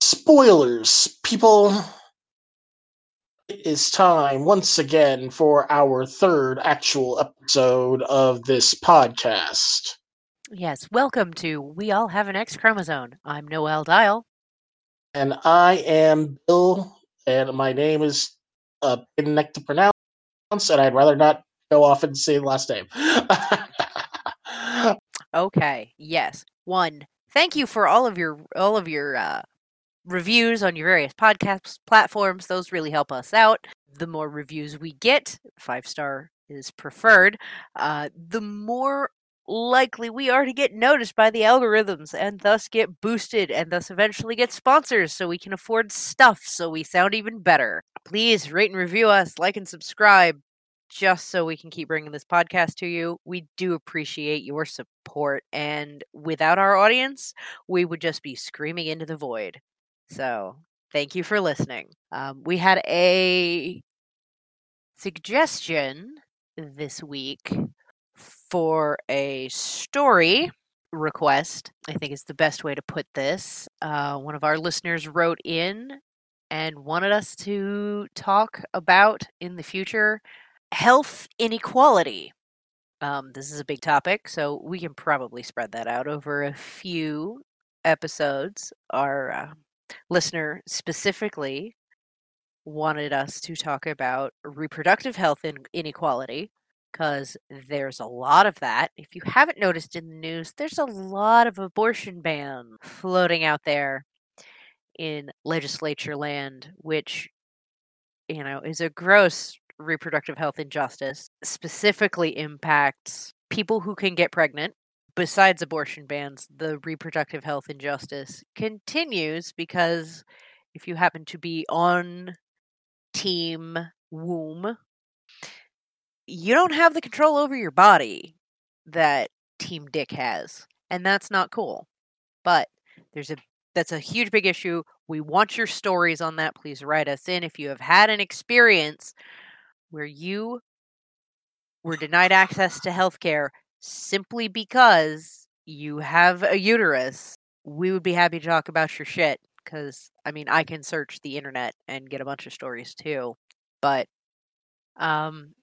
spoilers, people. It is time once again for our third actual episode of this podcast. Yes, welcome to We All Have an X Chromosome. I'm Noel Dial. And I am Bill, and my name is uh, neck to pronounce, and I'd rather not go off and say the last name. okay, yes. One, thank you for all of your all of your uh, reviews on your various podcast platforms. Those really help us out. The more reviews we get, five star is preferred, uh, the more likely we are to get noticed by the algorithms and thus get boosted and thus eventually get sponsors so we can afford stuff so we sound even better. Please rate and review us, like and subscribe just so we can keep bringing this podcast to you. We do appreciate your support. And without our audience, we would just be screaming into the void. So thank you for listening. Um, we had a suggestion this week for a story request, I think is the best way to put this. Uh, one of our listeners wrote in and wanted us to talk about in the future health inequality. Um, this is a big topic, so we can probably spread that out over a few episodes. Our uh, listener specifically wanted us to talk about reproductive health in- inequality because there's a lot of that. If you haven't noticed in the news, there's a lot of abortion bans floating out there in legislature land, which you know is a gross reproductive health injustice. Specifically impacts people who can get pregnant. Besides abortion bans, the reproductive health injustice continues because if you happen to be on team womb you don't have the control over your body that Team Dick has, and that's not cool. But there's a that's a huge big issue. We want your stories on that. Please write us in if you have had an experience where you were denied access to healthcare simply because you have a uterus. We would be happy to talk about your shit because I mean I can search the internet and get a bunch of stories too. But um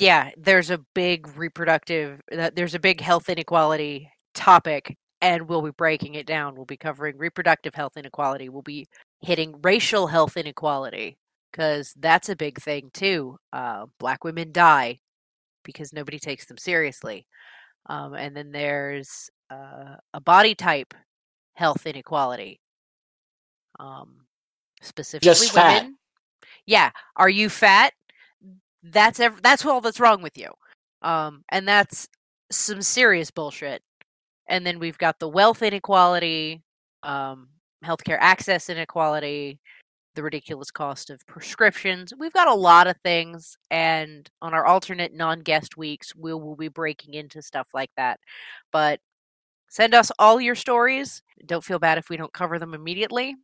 yeah, there's a big reproductive, uh, there's a big health inequality topic, and we'll be breaking it down. We'll be covering reproductive health inequality. We'll be hitting racial health inequality because that's a big thing too. Uh, black women die because nobody takes them seriously. Um, and then there's uh, a body type health inequality. Um, specifically women. Yeah. Are you fat? that's ev- that's all that's wrong with you um and that's some serious bullshit and then we've got the wealth inequality um healthcare access inequality the ridiculous cost of prescriptions we've got a lot of things and on our alternate non-guest weeks we will be breaking into stuff like that but send us all your stories don't feel bad if we don't cover them immediately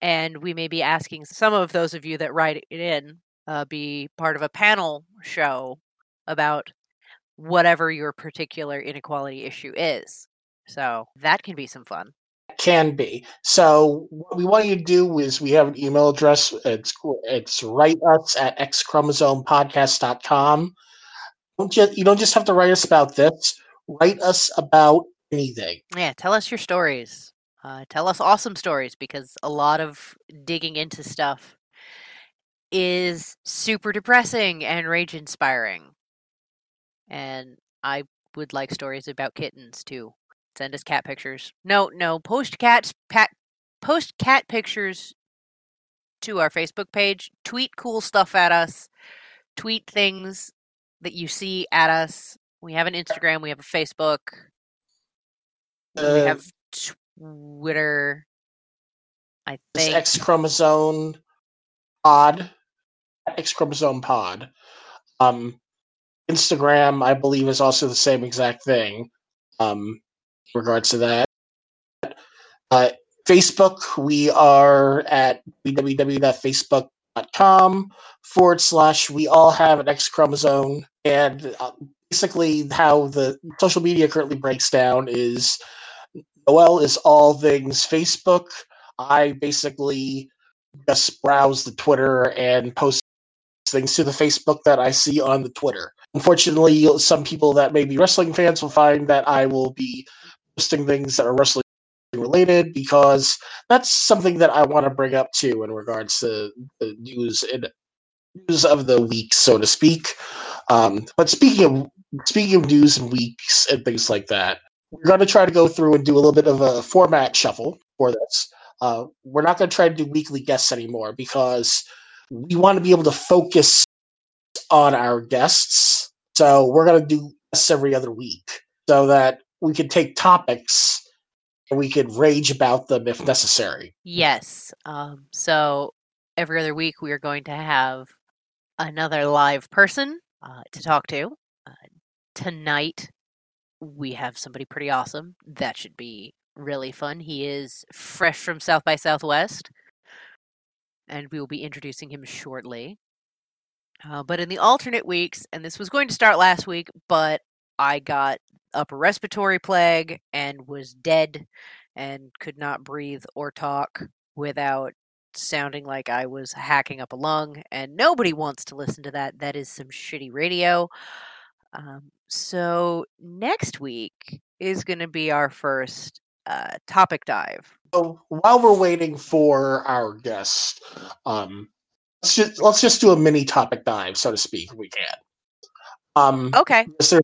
and we may be asking some of those of you that write it in uh, be part of a panel show about whatever your particular inequality issue is. So that can be some fun. Can be. So what we want you to do is we have an email address. It's it's write us at xchromosomepodcast.com. Don't just, you don't just have to write us about this. Write us about anything. Yeah, tell us your stories. Uh, tell us awesome stories because a lot of digging into stuff is super depressing and rage inspiring. And I would like stories about kittens too. Send us cat pictures. No, no, post cats pat post cat pictures to our Facebook page. Tweet cool stuff at us. Tweet things that you see at us. We have an Instagram, we have a Facebook. Uh, we have Twitter. I think X chromosome pod X chromosome pod. Um, Instagram, I believe, is also the same exact thing. Um, regards to that. Uh, Facebook, we are at www.facebook.com forward slash we all have an X chromosome. And uh, basically, how the social media currently breaks down is Noel is all things Facebook. I basically just browse the Twitter and post things to the Facebook that I see on the Twitter. Unfortunately, some people that may be wrestling fans will find that I will be posting things that are wrestling related because that's something that I want to bring up too in regards to the news and news of the week, so to speak. Um, but speaking of speaking of news and weeks and things like that, we're going to try to go through and do a little bit of a format shuffle for this. Uh, we're not going to try to do weekly guests anymore because we want to be able to focus on our guests. So we're going to do guests every other week so that we could take topics and we could rage about them if necessary. Yes. Um, so every other week we are going to have another live person uh, to talk to. Uh, tonight we have somebody pretty awesome. That should be really fun. He is fresh from South by Southwest, and we will be introducing him shortly. Uh, but in the alternate weeks, and this was going to start last week, but I got upper respiratory plague and was dead and could not breathe or talk without sounding like I was hacking up a lung, and nobody wants to listen to that. That is some shitty radio. Um, so next week is going to be our first uh, topic dive. So while we're waiting for our guest, um, let's just let's just do a mini topic dive, so to speak. If we can. Um, okay. There,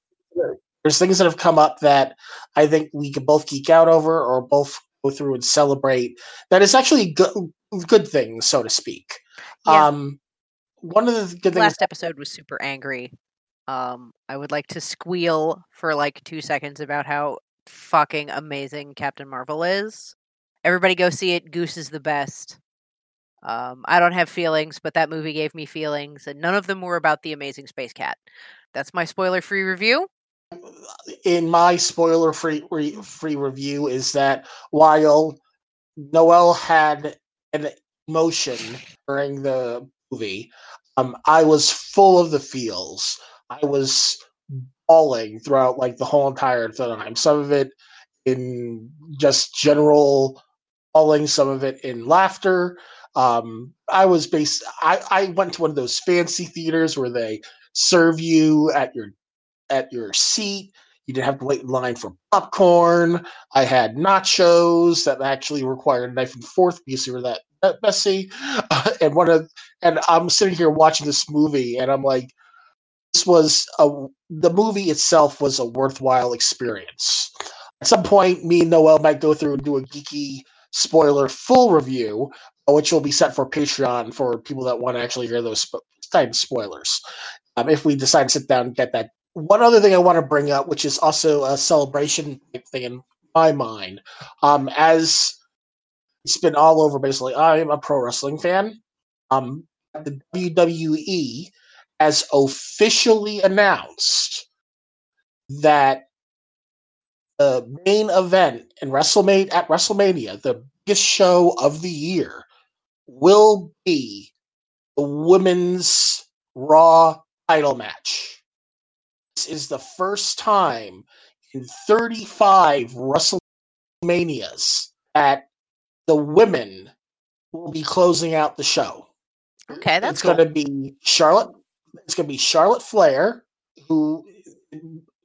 there's things that have come up that I think we could both geek out over, or both go through and celebrate. That is actually good, good things, so to speak. Yeah. Um, one of the good things. last episode was super angry. Um, I would like to squeal for like two seconds about how fucking amazing Captain Marvel is. Everybody go see it. Goose is the best. Um, I don't have feelings, but that movie gave me feelings, and none of them were about the amazing space cat. That's my spoiler free review. In my spoiler free re- free review, is that while Noel had an emotion during the movie, um, I was full of the feels. I was bawling throughout like the whole entire time. Some of it in just general bawling, some of it in laughter. Um, I was based. I, I went to one of those fancy theaters where they serve you at your at your seat. You didn't have to wait in line for popcorn. I had nachos that actually required a knife and fork because you were that, that messy. Uh, and one of and I'm sitting here watching this movie, and I'm like, this was a the movie itself was a worthwhile experience. At some point, me and Noel might go through and do a geeky spoiler full review, which will be set for Patreon for people that want to actually hear those of spoilers. Um, if we decide to sit down and get that. One other thing I want to bring up, which is also a celebration thing in my mind, um, as it's been all over basically. I am a pro wrestling fan. Um, the WWE has officially announced that the main event in WrestleMania at WrestleMania, the biggest show of the year, will be the women's Raw title match. This is the first time in 35 WrestleManias that the women will be closing out the show. Okay, that's it's cool. going to be Charlotte it's going to be Charlotte Flair, who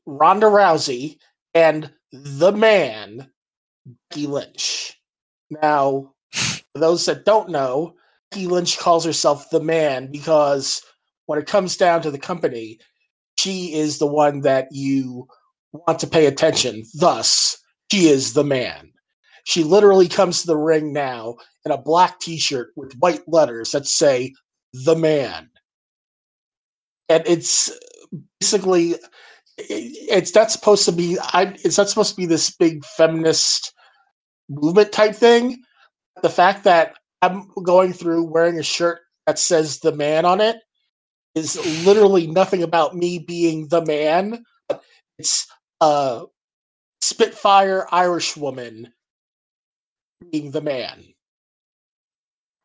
Ronda Rousey, and the man Becky Lynch. Now, for those that don't know, Becky Lynch calls herself the man because when it comes down to the company, she is the one that you want to pay attention. Thus, she is the man. She literally comes to the ring now in a black t shirt with white letters that say, the man and it's basically it's not supposed to be I, it's not supposed to be this big feminist movement type thing the fact that i'm going through wearing a shirt that says the man on it is literally nothing about me being the man it's a spitfire irish woman being the man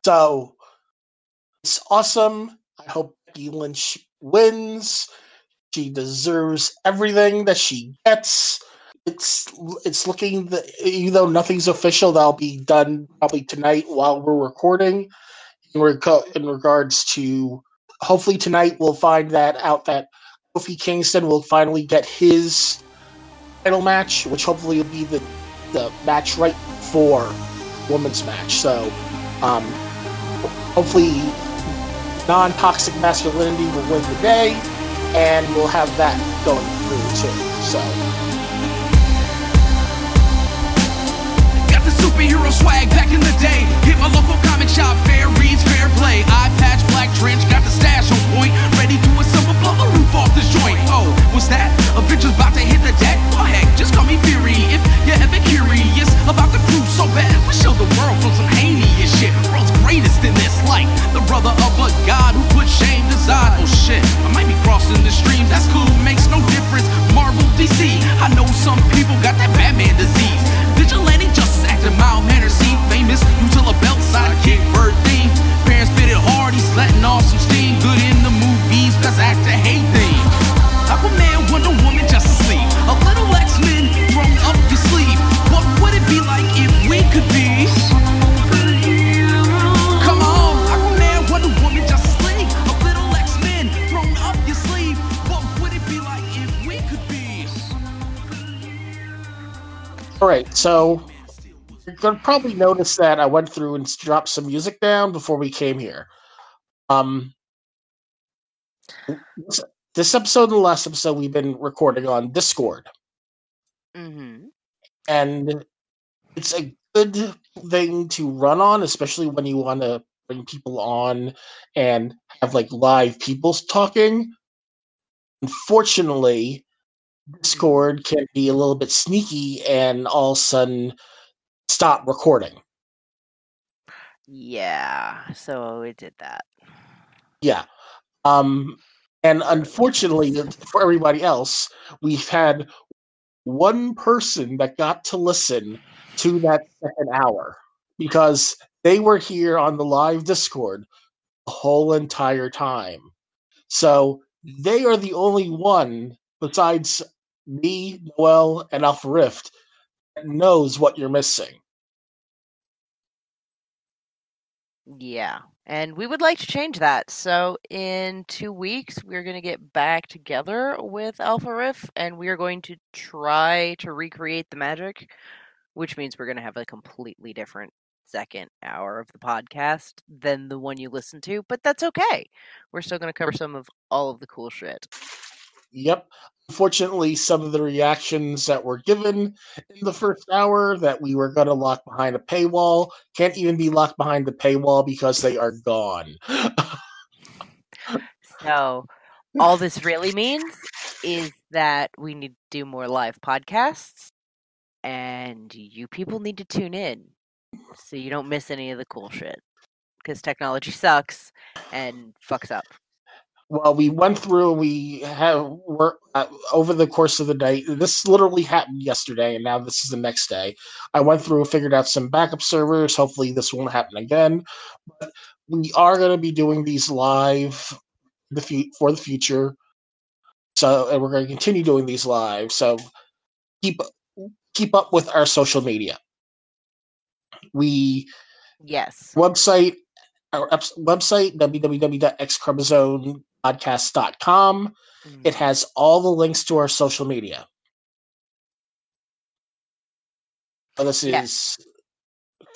so it's awesome i hope becky lynch wins. She deserves everything that she gets. it's it's looking even though nothing's official, that'll be done probably tonight while we're recording. In, in regards to hopefully tonight we'll find that out that Kofi Kingston will finally get his title match, which hopefully will be the the match right before women's match. So um, hopefully non-toxic masculinity will win the day, and we'll have that going through too. So you're gonna probably notice that I went through and dropped some music down before we came here. Um, this, this episode and the last episode we've been recording on Discord, Mm-hmm. and it's a good thing to run on, especially when you want to bring people on and have like live people talking. Unfortunately, Discord can be a little bit sneaky and all of a sudden stop recording. Yeah, so it did that. Yeah. Um, and unfortunately for everybody else, we've had one person that got to listen to that second hour because they were here on the live Discord the whole entire time. So they are the only one besides me, Noel, and Alpha Riff that knows what you're missing. Yeah. And we would like to change that. So in two weeks, we're going to get back together with Alpha Riff and we are going to try to recreate the magic, which means we're going to have a completely different second hour of the podcast than the one you listen to. But that's okay. We're still going to cover some of all of the cool shit. Yep. Unfortunately, some of the reactions that were given in the first hour that we were going to lock behind a paywall can't even be locked behind the paywall because they are gone. So all this really means is that we need to do more live podcasts and you people need to tune in so you don't miss any of the cool shit because technology sucks and fucks up. Well, we went through and we have work uh, over the course of the day. This literally happened yesterday, and now this is the next day. I went through and figured out some backup servers. Hopefully, this won't happen again. But we are going to be doing these live the fu- for the future. So, and we're going to continue doing these live. So, keep keep up with our social media. We Yes. website our website www.xchromosomepodcast.com it Mm. It has all the links to our social media so this Yeah. is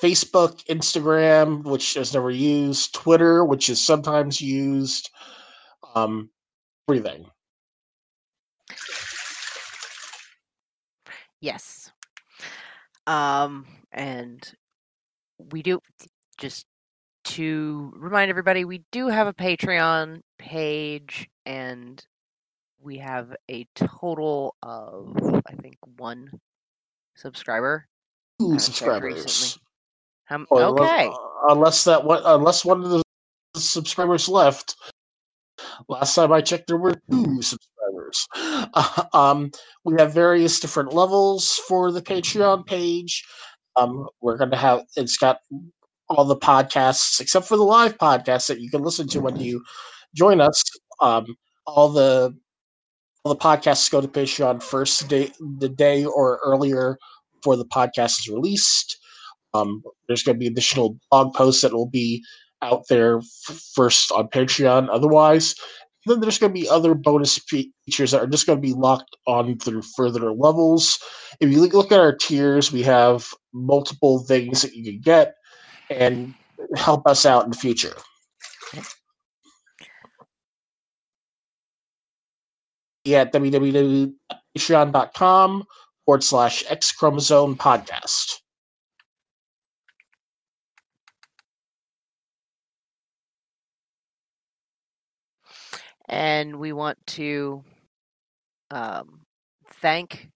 facebook instagram which is never used twitter which is sometimes used um everything Yes. Um, and we do just to remind everybody, we do have a Patreon page, and we have a total of I think one subscriber. Two subscribers. Um, Or unless- okay. uh, unless that one unless one of the subscribers left last time i checked there were two subscribers Uh, um we have various different levels for the patreon page um we're going to have it's got all the podcasts except for the live podcasts that you can listen to when you join us um all the all the podcasts go to Patreon first day, the day or earlier before the podcast is released. Um, there's going to be additional blog posts that will be out there f- first on Patreon. Otherwise, then there's going to be other bonus features that are just going to be locked on through further levels. If you look- look at our tiers, we have multiple things that you can get and help us out in the future. Yeah, at www.patreon.com forward slash X chromosome podcast. and we want to um, thank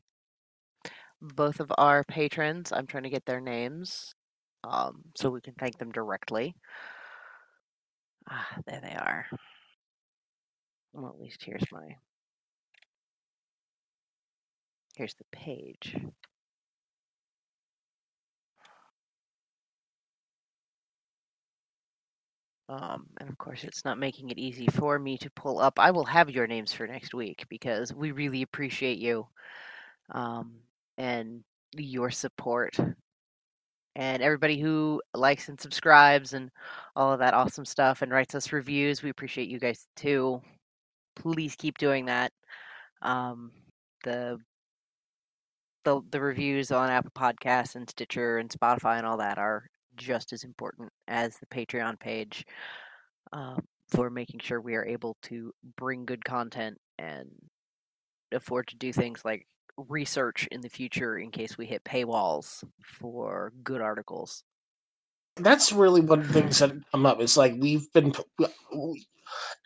both of our patrons. I'm trying to get their names um, so we can thank them directly. Ah, there they are. Well, at least here's my. Here's the page. Um, and of course, it's not making it easy for me to pull up. I will have your names for next week because we really appreciate you um, and your support. And everybody who likes and subscribes and all of that awesome stuff and writes us reviews, we appreciate you guys too. Please keep doing that. Um, the the the reviews on Apple Podcasts and Stitcher and Spotify and all that are just as important as the Patreon page um, for making sure we are able to bring good content and afford to do things like research in the future in case we hit paywalls for good articles. That's really one of the things that come up. It's like we've been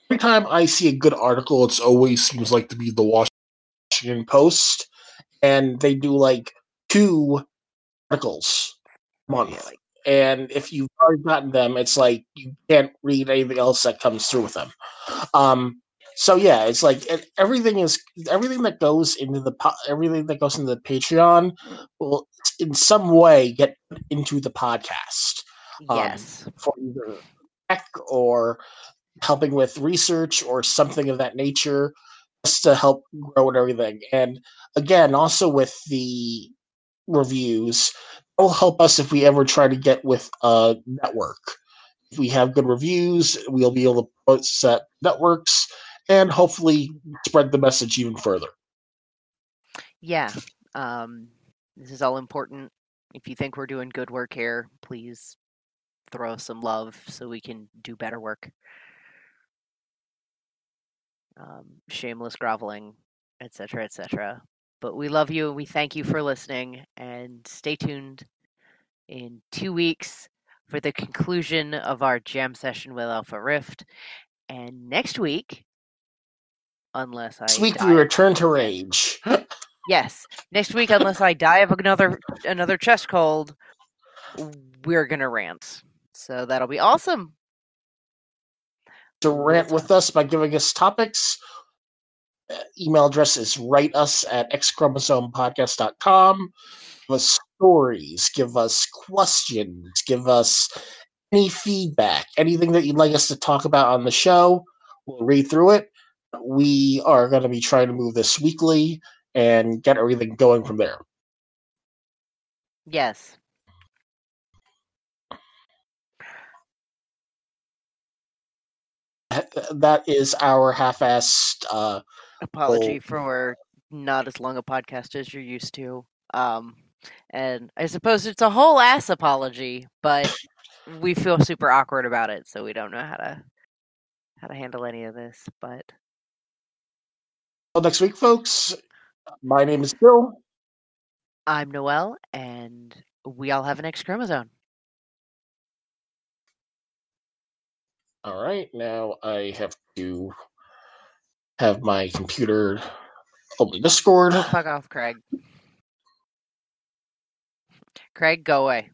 every time I see a good article, it's always seems like to be the Washington Post, and they do like two articles a month. And if you've already gotten them, it's like you can't read anything else that comes through with them. Um, so yeah, it's like everything is everything that goes into the everything that goes into the Patreon will in some way get into the podcast um, yes, for either tech or helping with research or something of that nature, just to help grow and everything. And again, also with the reviews, will help us if we ever try to get with a network. If we have good reviews, we'll be able to post networks and hopefully spread the message even further. yeah. Um, this is all important. If you think we're doing good work here, please throw some love so we can do better work. Um, shameless groveling, etc., etc. But we love you and we thank you for listening. And stay tuned in two weeks for the conclusion of our jam session with Alpha Riff. And next week, unless I This week we return to rage. yes, next week, unless I die of another another chest cold, we're gonna rant. So that'll be awesome. to rant with us by giving us topics. Uh, email address is write us at xchromosomepodcast.com. Give us stories, give us questions, give us any feedback, anything that you'd like us to talk about on the show. We'll read through it. We are going to be trying to move this weekly and get everything going from there. Yes. That is our half-assed uh, Apology for not as long a podcast as you're used to. Um, and I suppose it's a whole ass apology, but we feel super awkward about it, so we don't know how to how to handle any of this. But Next week, folks. My name is Bill. I'm Noel, and we all have an X chromosome. All right, now I have to have my computer open Discord. Oh, fuck off, Craig. Craig, go away.